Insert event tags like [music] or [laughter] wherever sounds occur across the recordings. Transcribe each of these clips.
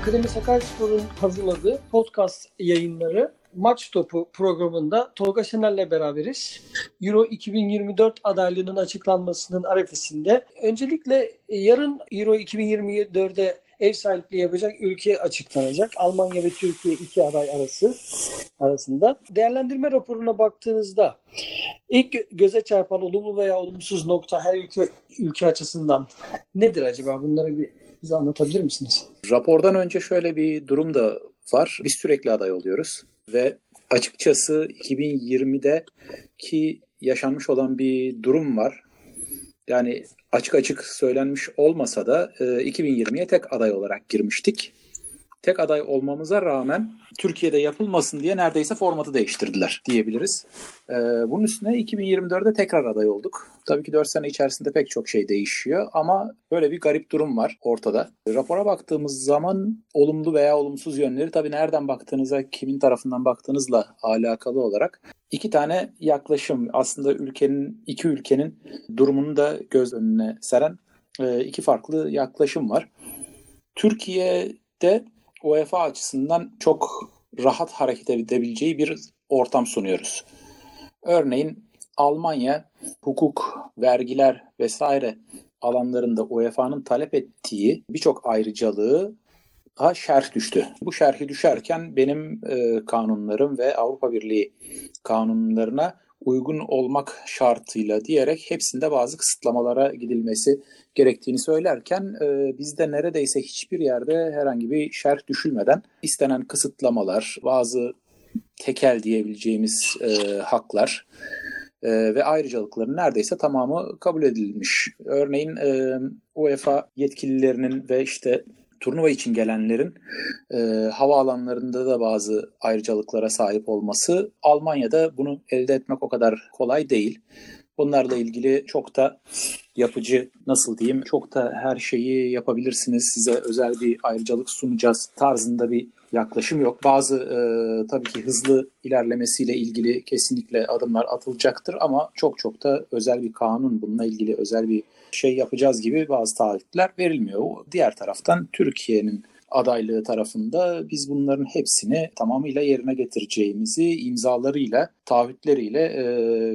Akademi Sakaryaspor'un hazırladığı podcast yayınları Maç Topu programında Tolga Şener'le beraberiz. Euro 2024 adaylığının açıklanmasının arefesinde. Öncelikle yarın Euro 2024'de ev sahipliği yapacak ülke açıklanacak. Almanya ve Türkiye iki aday arası arasında. Değerlendirme raporuna baktığınızda ilk göze çarpan olumlu veya olumsuz nokta her ülke ülke açısından nedir acaba? Bunları bir bize anlatabilir misiniz? Rapordan önce şöyle bir durum da var. Biz sürekli aday oluyoruz ve açıkçası 2020'de ki yaşanmış olan bir durum var. Yani açık açık söylenmiş olmasa da 2020'ye tek aday olarak girmiştik tek aday olmamıza rağmen Türkiye'de yapılmasın diye neredeyse formatı değiştirdiler diyebiliriz. Ee, bunun üstüne 2024'de tekrar aday olduk. Tabii ki 4 sene içerisinde pek çok şey değişiyor ama böyle bir garip durum var ortada. Rapora baktığımız zaman olumlu veya olumsuz yönleri tabii nereden baktığınıza, kimin tarafından baktığınızla alakalı olarak iki tane yaklaşım aslında ülkenin iki ülkenin durumunu da göz önüne seren e, iki farklı yaklaşım var. Türkiye'de UEFA açısından çok rahat hareket edebileceği bir ortam sunuyoruz. Örneğin Almanya hukuk, vergiler vesaire alanlarında UEFA'nın talep ettiği birçok ayrıcalığı ha şerh düştü. Bu şerhi düşerken benim e, kanunlarım ve Avrupa Birliği kanunlarına uygun olmak şartıyla diyerek hepsinde bazı kısıtlamalara gidilmesi gerektiğini söylerken e, bizde neredeyse hiçbir yerde herhangi bir şerh düşülmeden istenen kısıtlamalar, bazı tekel diyebileceğimiz e, haklar e, ve ayrıcalıkların neredeyse tamamı kabul edilmiş. Örneğin e, UEFA yetkililerinin ve işte turnuva için gelenlerin e, havaalanlarında da bazı ayrıcalıklara sahip olması Almanya'da bunu elde etmek o kadar kolay değil. Bunlarla ilgili çok da yapıcı nasıl diyeyim çok da her şeyi yapabilirsiniz size özel bir ayrıcalık sunacağız tarzında bir yaklaşım yok. Bazı e, tabii ki hızlı ilerlemesiyle ilgili kesinlikle adımlar atılacaktır ama çok çok da özel bir kanun bununla ilgili özel bir şey yapacağız gibi bazı taahhütler verilmiyor. Diğer taraftan Türkiye'nin adaylığı tarafında biz bunların hepsini tamamıyla yerine getireceğimizi imzalarıyla, taahhütleriyle e,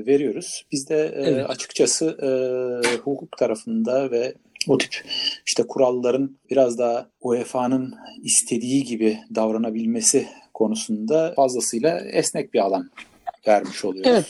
veriyoruz. Biz de e, evet. açıkçası e, hukuk tarafında ve o tip işte kuralların biraz daha UEFA'nın istediği gibi davranabilmesi konusunda fazlasıyla esnek bir alan vermiş oluyor. Evet.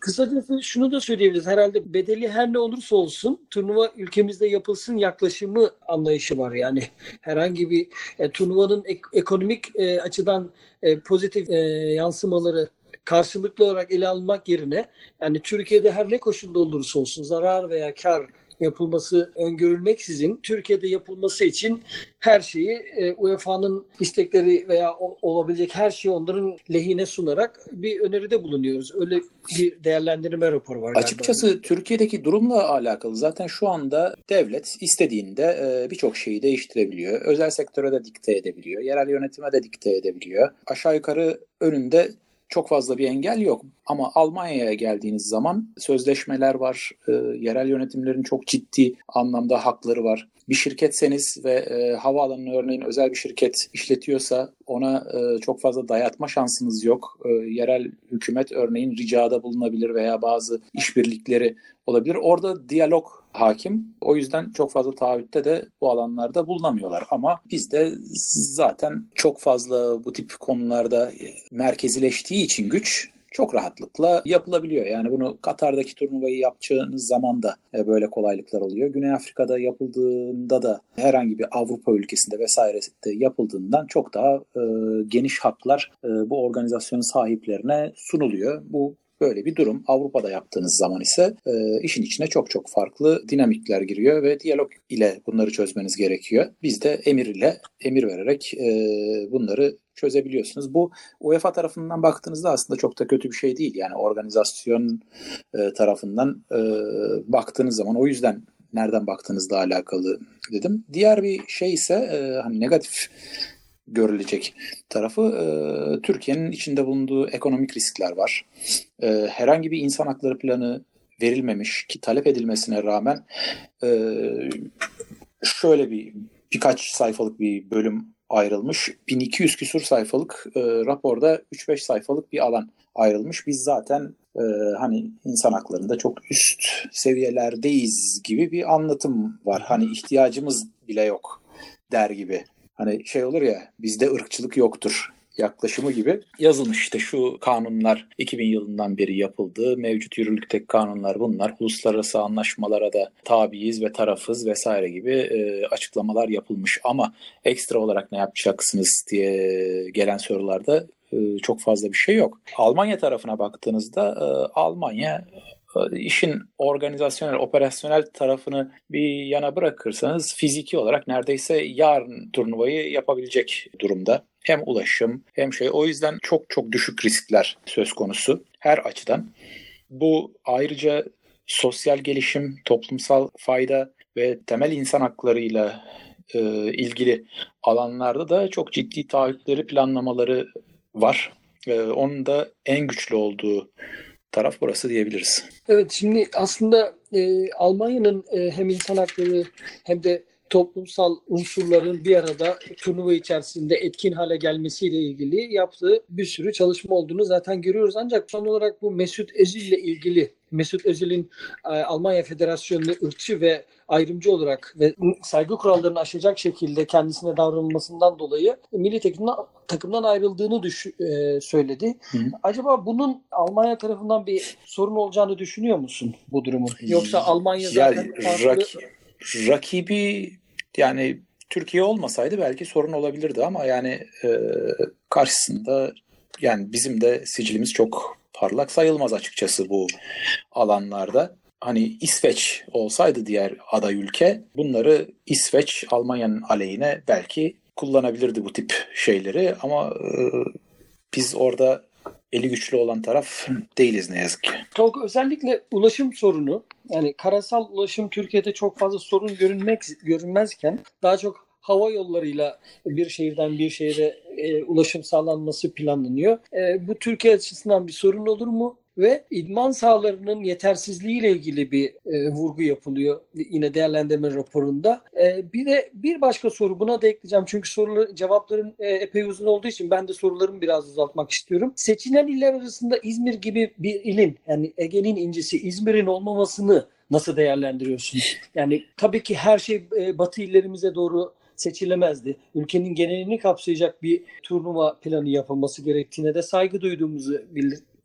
Kısacası şunu da söyleyebiliriz. Herhalde bedeli her ne olursa olsun turnuva ülkemizde yapılsın yaklaşımı anlayışı var. Yani herhangi bir e, turnuvanın ek, ekonomik e, açıdan e, pozitif e, yansımaları karşılıklı olarak ele almak yerine yani Türkiye'de her ne koşulda olursa olsun zarar veya kar yapılması öngörülmeksizin Türkiye'de yapılması için her şeyi e, UEFA'nın istekleri veya olabilecek her şeyi onların lehine sunarak bir öneride bulunuyoruz. Öyle bir değerlendirme raporu var. Açıkçası galiba. Türkiye'deki durumla alakalı zaten şu anda devlet istediğinde e, birçok şeyi değiştirebiliyor. Özel sektöre de dikte edebiliyor. Yerel yönetime de dikte edebiliyor. Aşağı yukarı önünde çok fazla bir engel yok. Ama Almanya'ya geldiğiniz zaman sözleşmeler var, e, yerel yönetimlerin çok ciddi anlamda hakları var. Bir şirketseniz ve e, havaalanı örneğin özel bir şirket işletiyorsa ona e, çok fazla dayatma şansınız yok. E, yerel hükümet örneğin ricada bulunabilir veya bazı işbirlikleri olabilir. Orada diyalog hakim. O yüzden çok fazla taahhütte de bu alanlarda bulunamıyorlar. Ama bizde zaten çok fazla bu tip konularda merkezileştiği için güç çok rahatlıkla yapılabiliyor. Yani bunu Katar'daki turnuvayı yapacağınız zaman da e, böyle kolaylıklar oluyor. Güney Afrika'da yapıldığında da herhangi bir Avrupa ülkesinde vesaire yapıldığından çok daha e, geniş haklar e, bu organizasyonun sahiplerine sunuluyor. Bu Böyle bir durum. Avrupa'da yaptığınız zaman ise e, işin içine çok çok farklı dinamikler giriyor ve diyalog ile bunları çözmeniz gerekiyor. Biz de emir ile emir vererek e, bunları çözebiliyorsunuz. Bu UEFA tarafından baktığınızda aslında çok da kötü bir şey değil. Yani organizasyon e, tarafından e, baktığınız zaman o yüzden nereden baktığınızla alakalı dedim. Diğer bir şey ise e, hani negatif görülecek tarafı e, Türkiye'nin içinde bulunduğu ekonomik riskler var. E, herhangi bir insan hakları planı verilmemiş ki talep edilmesine rağmen e, şöyle bir birkaç sayfalık bir bölüm ayrılmış. 1200 küsur sayfalık e, raporda 3-5 sayfalık bir alan ayrılmış. Biz zaten e, hani insan haklarında çok üst seviyelerdeyiz gibi bir anlatım var. Hani ihtiyacımız bile yok der gibi. Hani şey olur ya bizde ırkçılık yoktur yaklaşımı gibi yazılmış. işte şu kanunlar 2000 yılından beri yapıldı. Mevcut yürürlükteki kanunlar bunlar. Uluslararası anlaşmalara da tabiiz ve tarafız vesaire gibi e, açıklamalar yapılmış. Ama ekstra olarak ne yapacaksınız diye gelen sorularda e, çok fazla bir şey yok. Almanya tarafına baktığınızda e, Almanya işin organizasyonel, operasyonel tarafını bir yana bırakırsanız fiziki olarak neredeyse yarın turnuvayı yapabilecek durumda. Hem ulaşım hem şey. O yüzden çok çok düşük riskler söz konusu her açıdan. Bu ayrıca sosyal gelişim, toplumsal fayda ve temel insan haklarıyla e, ilgili alanlarda da çok ciddi taahhütleri, planlamaları var. E, onun da en güçlü olduğu taraf burası diyebiliriz. Evet şimdi aslında e, Almanya'nın e, hem insan hakları hem de toplumsal unsurların bir arada turnuva içerisinde etkin hale gelmesiyle ilgili yaptığı bir sürü çalışma olduğunu zaten görüyoruz. Ancak son olarak bu Mesut Özil ile ilgili Mesut Özil'in e, Almanya Federasyonu'nu ırkçı ve ayrımcı olarak ve saygı kurallarını aşacak şekilde kendisine davranılmasından dolayı milli takımdan, takımdan ayrıldığını düş, e, söyledi. Hı. Acaba bunun Almanya tarafından bir sorun olacağını düşünüyor musun bu durumun? Yoksa Almanya zaten yani, farklı... rak, rakibi yani Türkiye olmasaydı belki sorun olabilirdi ama yani e, karşısında yani bizim de sicilimiz çok parlak sayılmaz açıkçası bu alanlarda. Hani İsveç olsaydı diğer aday ülke bunları İsveç Almanya'nın aleyhine belki kullanabilirdi bu tip şeyleri ama e, biz orada eli güçlü olan taraf değiliz ne yazık ki. Tolga özellikle ulaşım sorunu yani karasal ulaşım Türkiye'de çok fazla sorun görünmek görünmezken daha çok hava yollarıyla bir şehirden bir şehre e, ulaşım sağlanması planlanıyor. E, bu Türkiye açısından bir sorun olur mu? ve idman sahalarının yetersizliği ile ilgili bir e, vurgu yapılıyor yine değerlendirme raporunda. E, bir de bir başka soru buna da ekleyeceğim çünkü soruları cevapların e, epey uzun olduğu için ben de sorularımı biraz uzatmak istiyorum. Seçilen iller arasında İzmir gibi bir ilin yani Ege'nin incisi İzmir'in olmamasını nasıl değerlendiriyorsun? Yani tabii ki her şey e, batı illerimize doğru seçilemezdi. Ülkenin genelini kapsayacak bir turnuva planı yapılması gerektiğine de saygı duyduğumuzu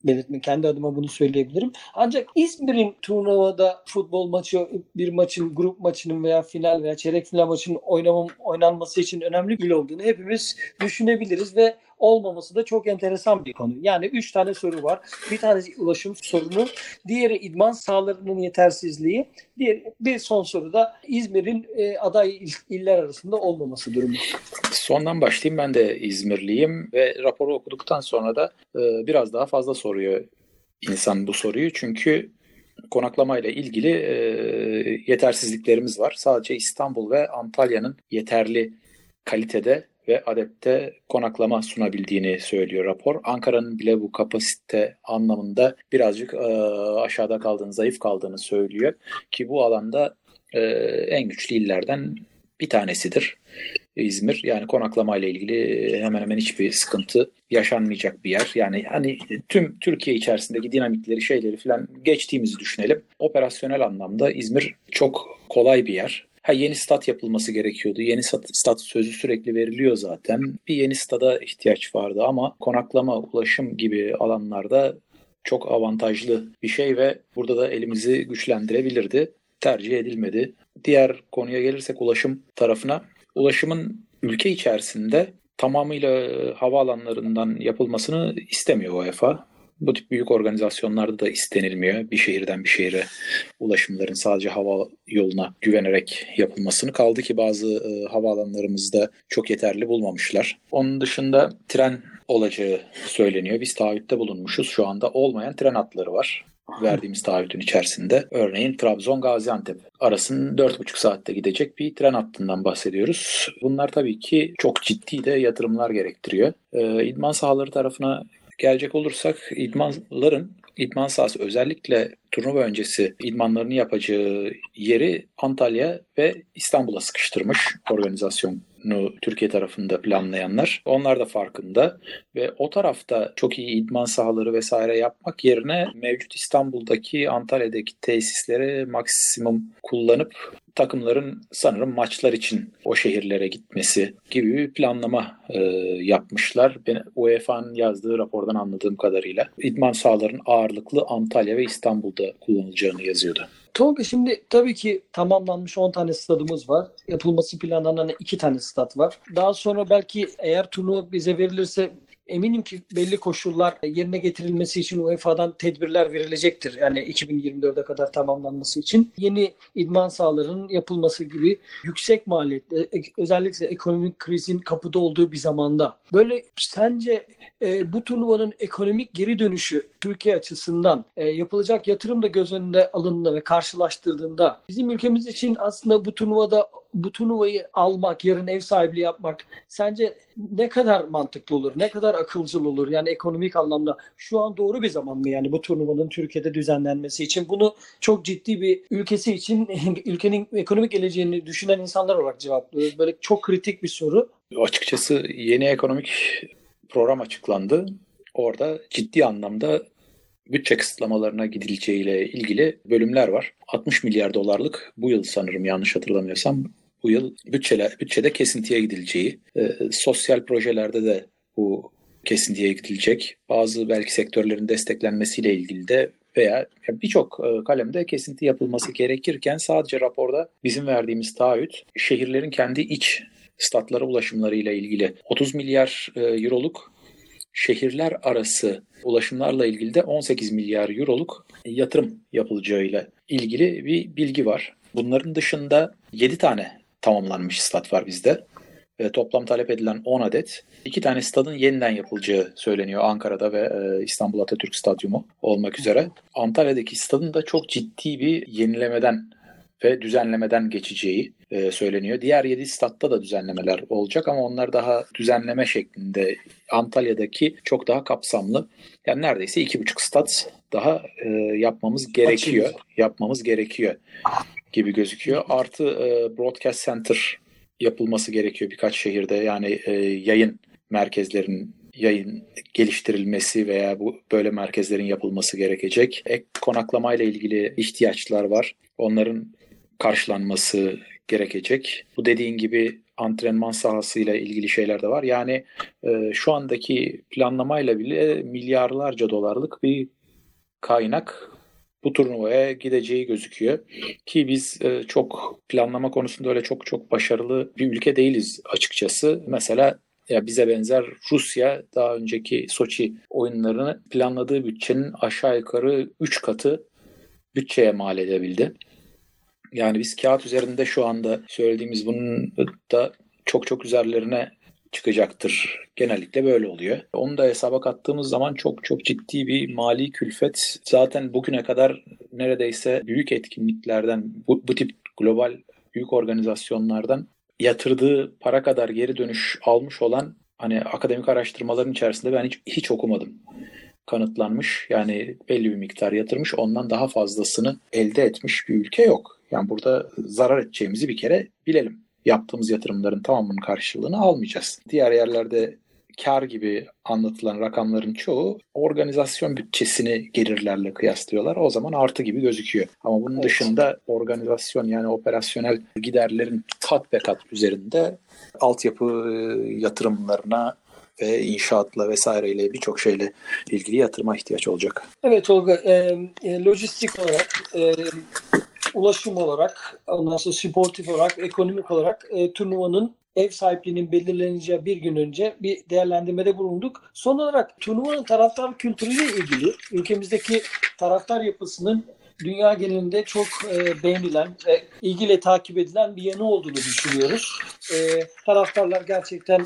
belirtme. Kendi adıma bunu söyleyebilirim. Ancak İzmir'in turnuvada futbol maçı, bir maçın, grup maçının veya final veya çeyrek final maçının oynamam, oynanması için önemli bir olduğunu hepimiz düşünebiliriz ve olmaması da çok enteresan bir konu. Yani üç tane soru var. Bir tanesi ulaşım sorunu, diğeri idman sahalarının yetersizliği, diğer bir son soru da İzmir'in e, aday iller arasında olmaması durumu. Sondan başlayayım. Ben de İzmirliyim ve raporu okuduktan sonra da e, biraz daha fazla soruyor insan bu soruyu. Çünkü konaklamayla ilgili e, yetersizliklerimiz var. Sadece İstanbul ve Antalya'nın yeterli kalitede ve adette konaklama sunabildiğini söylüyor rapor. Ankara'nın bile bu kapasite anlamında birazcık e, aşağıda kaldığını, zayıf kaldığını söylüyor. Ki bu alanda e, en güçlü illerden bir tanesidir İzmir. Yani konaklama ile ilgili hemen hemen hiçbir sıkıntı yaşanmayacak bir yer. Yani hani tüm Türkiye içerisindeki dinamikleri, şeyleri falan geçtiğimizi düşünelim. Operasyonel anlamda İzmir çok kolay bir yer. Ha yeni stat yapılması gerekiyordu. Yeni stat, stat sözü sürekli veriliyor zaten. Bir yeni stada ihtiyaç vardı ama konaklama, ulaşım gibi alanlarda çok avantajlı bir şey ve burada da elimizi güçlendirebilirdi. Tercih edilmedi. Diğer konuya gelirsek ulaşım tarafına. Ulaşımın ülke içerisinde tamamıyla havaalanlarından yapılmasını istemiyor UEFA. Bu tip büyük organizasyonlarda da istenilmiyor. Bir şehirden bir şehire ulaşımların sadece hava yoluna güvenerek yapılmasını kaldı ki bazı e, havaalanlarımızda çok yeterli bulmamışlar. Onun dışında tren olacağı söyleniyor. Biz taahhütte bulunmuşuz. Şu anda olmayan tren hatları var verdiğimiz taahhütün içerisinde. Örneğin Trabzon-Gaziantep arasının 4,5 saatte gidecek bir tren hattından bahsediyoruz. Bunlar tabii ki çok ciddi de yatırımlar gerektiriyor. Ee, idman sahaları tarafına gelecek olursak idmanların idman sahası özellikle turnuva öncesi idmanlarını yapacağı yeri Antalya ve İstanbul'a sıkıştırmış organizasyon Türkiye tarafında planlayanlar. Onlar da farkında ve o tarafta çok iyi idman sahaları vesaire yapmak yerine mevcut İstanbul'daki Antalya'daki tesisleri maksimum kullanıp takımların sanırım maçlar için o şehirlere gitmesi gibi bir planlama e, yapmışlar. Ben UEFA'nın yazdığı rapordan anladığım kadarıyla idman sahaların ağırlıklı Antalya ve İstanbul'da kullanılacağını yazıyordu. Tolga şimdi tabii ki tamamlanmış 10 tane stadımız var. Yapılması planlanan 2 tane stat var. Daha sonra belki eğer turnuva bize verilirse eminim ki belli koşullar yerine getirilmesi için UEFA'dan tedbirler verilecektir. Yani 2024'e kadar tamamlanması için yeni idman sahalarının yapılması gibi yüksek maliyetli özellikle ekonomik krizin kapıda olduğu bir zamanda böyle sence e, bu turnuvanın ekonomik geri dönüşü Türkiye açısından e, yapılacak yatırım da göz önünde alındığında ve karşılaştırdığında bizim ülkemiz için aslında bu turnuvada bu turnuvayı almak, yarın ev sahipliği yapmak sence ne kadar mantıklı olur? Ne kadar akılcıl olur? Yani ekonomik anlamda şu an doğru bir zaman mı yani bu turnuvanın Türkiye'de düzenlenmesi için? Bunu çok ciddi bir ülkesi için [laughs] ülkenin ekonomik geleceğini düşünen insanlar olarak cevaplıyoruz. Böyle çok kritik bir soru. Açıkçası yeni ekonomik program açıklandı. Orada ciddi anlamda bütçe kısıtlamalarına gidileceğiyle ilgili bölümler var. 60 milyar dolarlık bu yıl sanırım yanlış hatırlamıyorsam bu yıl bütçeler, bütçede kesintiye gidileceği, e, sosyal projelerde de bu kesintiye gidilecek. Bazı belki sektörlerin desteklenmesiyle ilgili de veya birçok e, kalemde kesinti yapılması gerekirken sadece raporda bizim verdiğimiz taahhüt şehirlerin kendi iç statlara ulaşımlarıyla ilgili 30 milyar e, euroluk şehirler arası ulaşımlarla ilgili de 18 milyar euroluk yatırım yapılacağıyla ilgili bir bilgi var. Bunların dışında 7 tane tamamlanmış stat var bizde. E, toplam talep edilen 10 adet. 2 tane stadın yeniden yapılacağı söyleniyor Ankara'da ve e, İstanbul Atatürk Stadyumu olmak üzere. Antalya'daki stadın da çok ciddi bir yenilemeden ve düzenlemeden geçeceği e, söyleniyor. Diğer 7 statta da düzenlemeler olacak ama onlar daha düzenleme şeklinde. Antalya'daki çok daha kapsamlı. Yani neredeyse 2,5 stat daha e, yapmamız gerekiyor. Açılır. Yapmamız gerekiyor gibi gözüküyor. Artı e, Broadcast Center yapılması gerekiyor birkaç şehirde. Yani e, yayın merkezlerinin yayın geliştirilmesi veya bu böyle merkezlerin yapılması gerekecek. Ek konaklamayla ilgili ihtiyaçlar var. Onların karşılanması gerekecek. Bu dediğin gibi antrenman sahasıyla ilgili şeyler de var. Yani e, şu andaki planlamayla bile milyarlarca dolarlık bir kaynak bu turnuvaya gideceği gözüküyor. Ki biz e, çok planlama konusunda öyle çok çok başarılı bir ülke değiliz açıkçası. Mesela ya bize benzer Rusya daha önceki Soçi oyunlarını planladığı bütçenin aşağı yukarı 3 katı bütçeye mal edebildi. Yani biz kağıt üzerinde şu anda söylediğimiz bunun da çok çok üzerlerine çıkacaktır. Genellikle böyle oluyor. Onu da hesaba kattığımız zaman çok çok ciddi bir mali külfet. Zaten bugüne kadar neredeyse büyük etkinliklerden, bu, bu tip global büyük organizasyonlardan yatırdığı para kadar geri dönüş almış olan hani akademik araştırmaların içerisinde ben hiç, hiç okumadım kanıtlanmış. Yani belli bir miktar yatırmış ondan daha fazlasını elde etmiş bir ülke yok. Yani burada zarar edeceğimizi bir kere bilelim. Yaptığımız yatırımların tamamının karşılığını almayacağız. Diğer yerlerde kar gibi anlatılan rakamların çoğu organizasyon bütçesini gelirlerle kıyaslıyorlar. O zaman artı gibi gözüküyor. Ama bunun evet. dışında organizasyon yani operasyonel giderlerin kat ve kat üzerinde altyapı e, yatırımlarına ve inşaatla vesaireyle birçok şeyle ilgili yatırıma ihtiyaç olacak. Evet Olga, e, e, lojistik olarak e, ulaşım olarak, ondan sonra sportif olarak, ekonomik olarak e, turnuvanın ev sahipliğinin belirleneceği bir gün önce bir değerlendirmede bulunduk. Son olarak turnuvanın taraftar kültürüyle ilgili ülkemizdeki taraftar yapısının dünya genelinde çok e, beğenilen ve ilgiyle takip edilen bir yanı olduğunu düşünüyoruz. E, taraftarlar gerçekten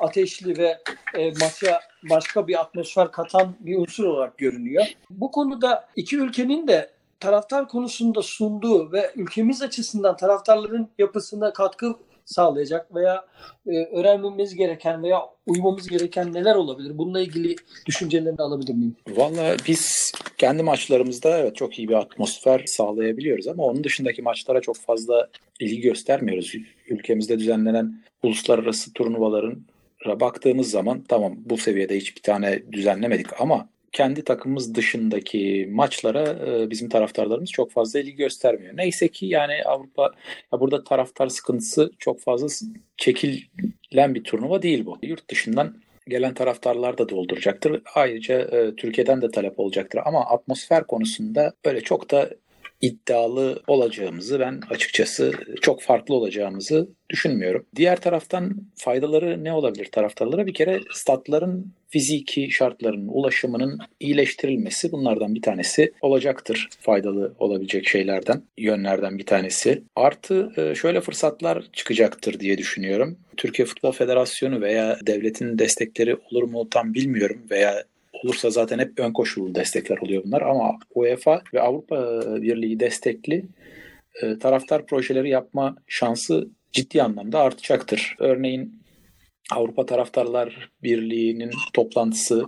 ateşli ve e, maça başka bir atmosfer katan bir unsur olarak görünüyor. Bu konuda iki ülkenin de taraftar konusunda sunduğu ve ülkemiz açısından taraftarların yapısına katkı sağlayacak veya e, öğrenmemiz gereken veya uymamız gereken neler olabilir? Bununla ilgili düşüncelerini alabilir miyim? Valla biz kendi maçlarımızda evet çok iyi bir atmosfer sağlayabiliyoruz ama onun dışındaki maçlara çok fazla ilgi göstermiyoruz. Ülkemizde düzenlenen uluslararası turnuvaların baktığımız zaman tamam bu seviyede hiçbir tane düzenlemedik ama kendi takımımız dışındaki maçlara e, bizim taraftarlarımız çok fazla ilgi göstermiyor. Neyse ki yani Avrupa ya burada taraftar sıkıntısı çok fazla çekilen bir turnuva değil bu. Yurt dışından gelen taraftarlar da dolduracaktır. Ayrıca e, Türkiye'den de talep olacaktır ama atmosfer konusunda böyle çok da iddialı olacağımızı ben açıkçası çok farklı olacağımızı düşünmüyorum. Diğer taraftan faydaları ne olabilir taraftarlara? Bir kere statların fiziki şartlarının, ulaşımının iyileştirilmesi bunlardan bir tanesi olacaktır. Faydalı olabilecek şeylerden, yönlerden bir tanesi. Artı e, şöyle fırsatlar çıkacaktır diye düşünüyorum. Türkiye Futbol Federasyonu veya devletin destekleri olur mu tam bilmiyorum veya olursa zaten hep ön koşullu destekler oluyor bunlar ama UEFA ve Avrupa Birliği destekli e, taraftar projeleri yapma şansı ciddi anlamda artacaktır. Örneğin Avrupa Taraftarlar Birliği'nin toplantısı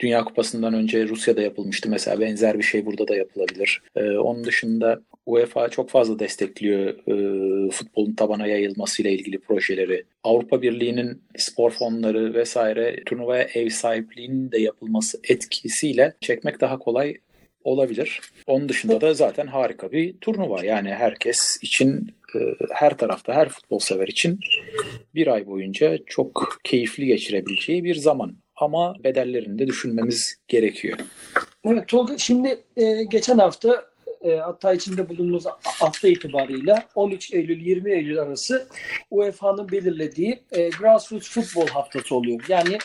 Dünya Kupası'ndan önce Rusya'da yapılmıştı. Mesela benzer bir şey burada da yapılabilir. Ee, onun dışında UEFA çok fazla destekliyor e, futbolun tabana yayılmasıyla ilgili projeleri. Avrupa Birliği'nin spor fonları vesaire turnuvaya ev sahipliğinin de yapılması etkisiyle çekmek daha kolay olabilir. Onun dışında da zaten harika bir turnuva. Yani herkes için e, her tarafta her futbol sever için bir ay boyunca çok keyifli geçirebileceği bir zaman. Ama bedellerini de düşünmemiz gerekiyor. Evet Tolga şimdi e, geçen hafta e, hatta içinde bulunduğumuz hafta itibarıyla 13 Eylül 20 Eylül arası UEFA'nın belirlediği e, Grassroots Futbol Haftası oluyor. Yani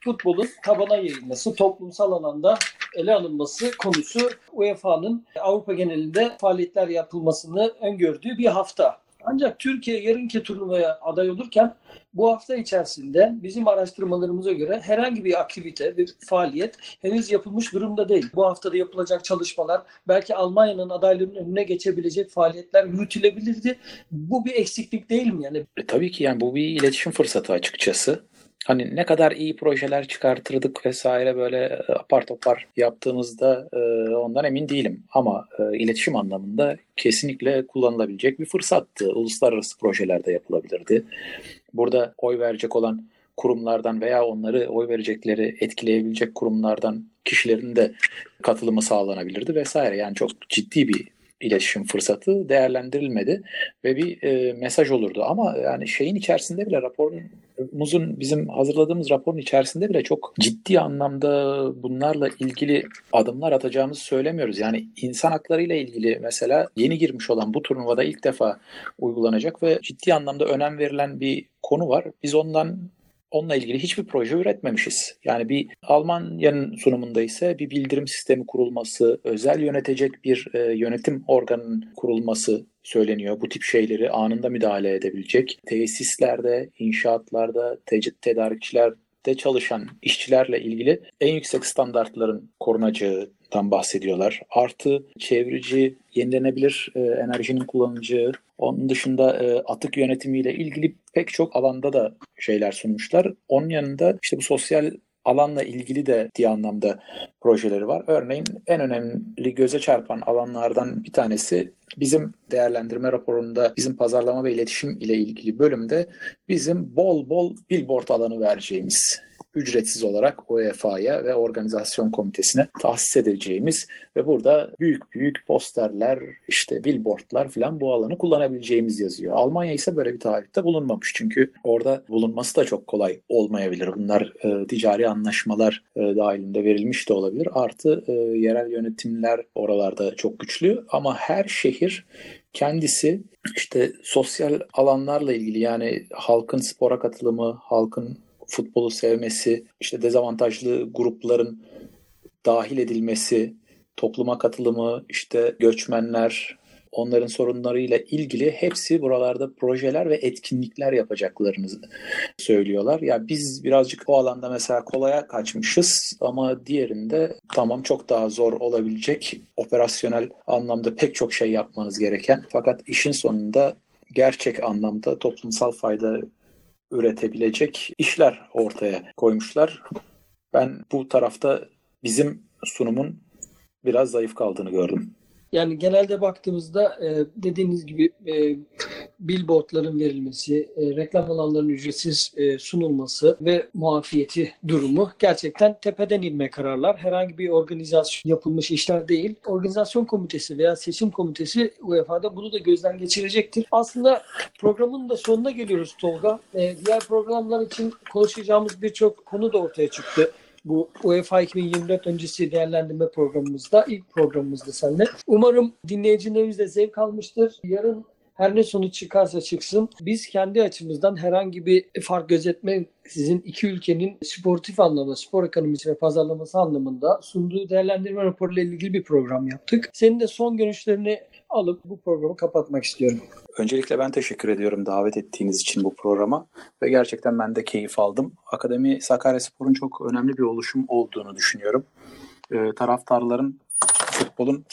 futbolun tabana yayılması, toplumsal alanda ele alınması konusu UEFA'nın Avrupa genelinde faaliyetler yapılmasını öngördüğü bir hafta. Ancak Türkiye yarınki turnuvaya aday olurken bu hafta içerisinde bizim araştırmalarımıza göre herhangi bir aktivite, bir faaliyet henüz yapılmış durumda değil. Bu haftada yapılacak çalışmalar belki Almanya'nın adaylarının önüne geçebilecek faaliyetler yürütülebilirdi. Bu bir eksiklik değil mi? Yani e, tabii ki yani bu bir iletişim fırsatı açıkçası. Hani ne kadar iyi projeler çıkartırdık vesaire böyle e, apar topar yaptığımızda e, ondan emin değilim. Ama e, iletişim anlamında kesinlikle kullanılabilecek bir fırsattı. Uluslararası projelerde yapılabilirdi. Burada oy verecek olan kurumlardan veya onları oy verecekleri etkileyebilecek kurumlardan kişilerin de katılımı sağlanabilirdi vesaire. Yani çok ciddi bir iletişim fırsatı değerlendirilmedi ve bir e, mesaj olurdu. Ama yani şeyin içerisinde bile raporumuzun bizim hazırladığımız raporun içerisinde bile çok ciddi anlamda bunlarla ilgili adımlar atacağımızı söylemiyoruz. Yani insan hakları ile ilgili mesela yeni girmiş olan bu turnuvada ilk defa uygulanacak ve ciddi anlamda önem verilen bir konu var. Biz ondan onunla ilgili hiçbir proje üretmemişiz. Yani bir Almanya'nın sunumunda ise bir bildirim sistemi kurulması, özel yönetecek bir e, yönetim organının kurulması söyleniyor. Bu tip şeyleri anında müdahale edebilecek. Tesislerde, inşaatlarda, te- tedarikçilerde çalışan işçilerle ilgili en yüksek standartların korunacağından bahsediyorlar. Artı çevreci, yenilenebilir e, enerjinin kullanılacağı, onun dışında e, atık yönetimiyle ilgili pek çok alanda da şeyler sunmuşlar. Onun yanında işte bu sosyal alanla ilgili de diye anlamda projeleri var. Örneğin en önemli göze çarpan alanlardan bir tanesi bizim değerlendirme raporunda bizim pazarlama ve iletişim ile ilgili bölümde bizim bol bol billboard alanı vereceğimiz ücretsiz olarak UEFA'ya ve organizasyon komitesine tahsis edeceğimiz ve burada büyük büyük posterler, işte billboardlar falan bu alanı kullanabileceğimiz yazıyor. Almanya ise böyle bir taahhütte bulunmamış. Çünkü orada bulunması da çok kolay olmayabilir. Bunlar e, ticari anlaşmalar e, dahilinde verilmiş de olabilir. Artı e, yerel yönetimler oralarda çok güçlü ama her şehir kendisi işte sosyal alanlarla ilgili yani halkın spora katılımı, halkın futbolu sevmesi, işte dezavantajlı grupların dahil edilmesi, topluma katılımı, işte göçmenler, onların sorunlarıyla ilgili hepsi buralarda projeler ve etkinlikler yapacaklarını söylüyorlar. Ya biz birazcık o alanda mesela kolaya kaçmışız ama diğerinde tamam çok daha zor olabilecek operasyonel anlamda pek çok şey yapmanız gereken fakat işin sonunda gerçek anlamda toplumsal fayda üretebilecek işler ortaya koymuşlar. Ben bu tarafta bizim sunumun biraz zayıf kaldığını gördüm. Yani genelde baktığımızda e, dediğiniz gibi e, billboardların verilmesi, e, reklam alanlarının ücretsiz e, sunulması ve muafiyeti durumu gerçekten tepeden inme kararlar. Herhangi bir organizasyon yapılmış işler değil. Organizasyon komitesi veya seçim komitesi UEFA'da bunu da gözden geçirecektir. Aslında programın da sonuna geliyoruz Tolga. E, diğer programlar için konuşacağımız birçok konu da ortaya çıktı bu UEFA 2024 öncesi değerlendirme programımızda, ilk programımızda seninle. Umarım dinleyicilerimiz de zevk almıştır. Yarın her ne sonuç çıkarsa çıksın biz kendi açımızdan herhangi bir fark gözetme sizin iki ülkenin sportif anlamda, spor ekonomisi ve pazarlaması anlamında sunduğu değerlendirme raporuyla ilgili bir program yaptık. Senin de son görüşlerini alıp bu programı kapatmak istiyorum. Öncelikle ben teşekkür ediyorum davet ettiğiniz için bu programa ve gerçekten ben de keyif aldım. Akademi Sakaryaspor'un çok önemli bir oluşum olduğunu düşünüyorum. Ee, taraftarların futbolun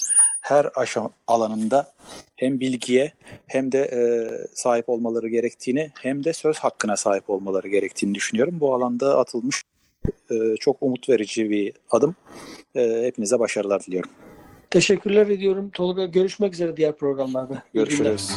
her aşam alanında hem bilgiye hem de e, sahip olmaları gerektiğini hem de söz hakkına sahip olmaları gerektiğini düşünüyorum. Bu alanda atılmış e, çok umut verici bir adım. E, hepinize başarılar diliyorum. Teşekkürler ediyorum Tolga. Görüşmek üzere diğer programlarda. Görüşürüz.